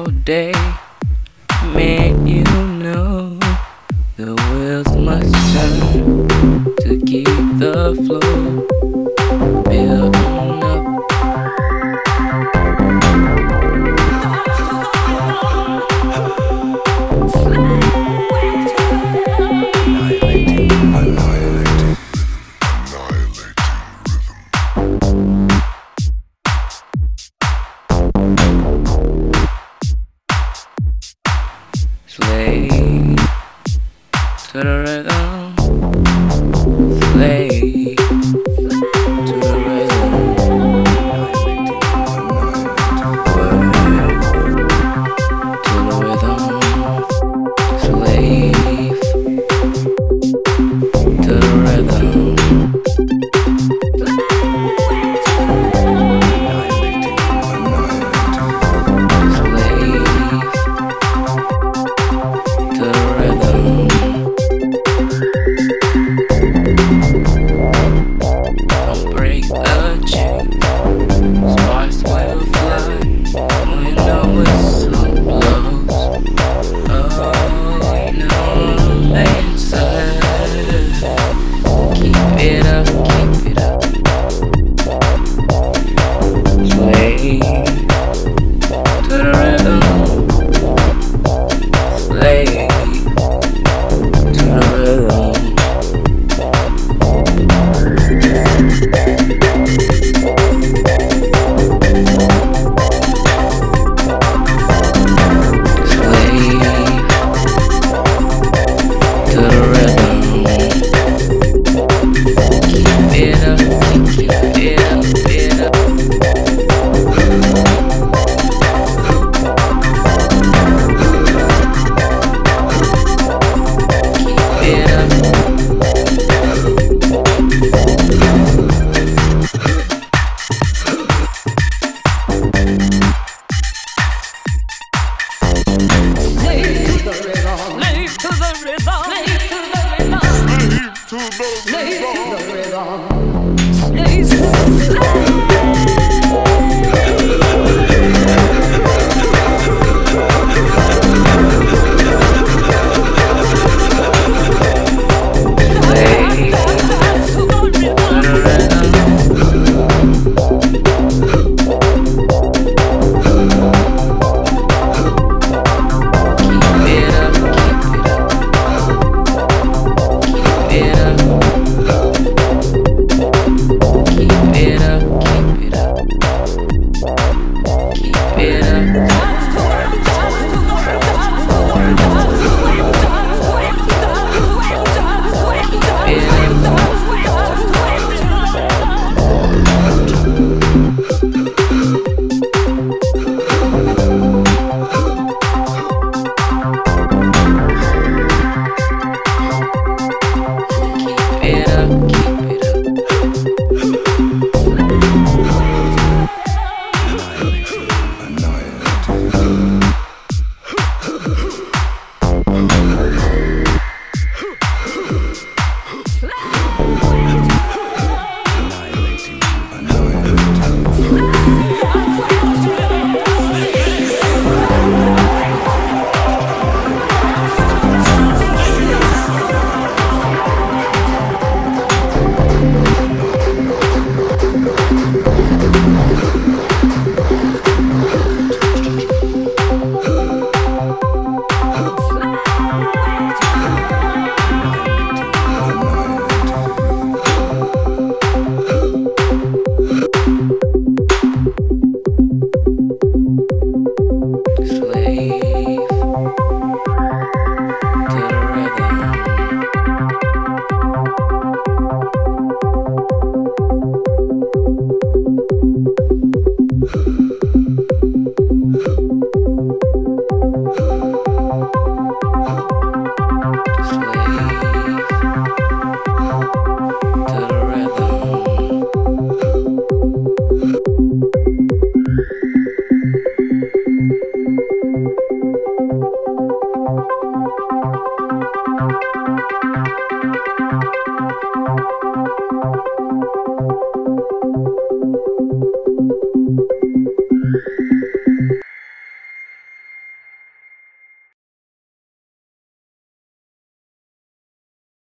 all day. Man, you know the wheels must turn to keep the flow. da da da Slave, slave, slave, slave, slave, slave, slave, slave,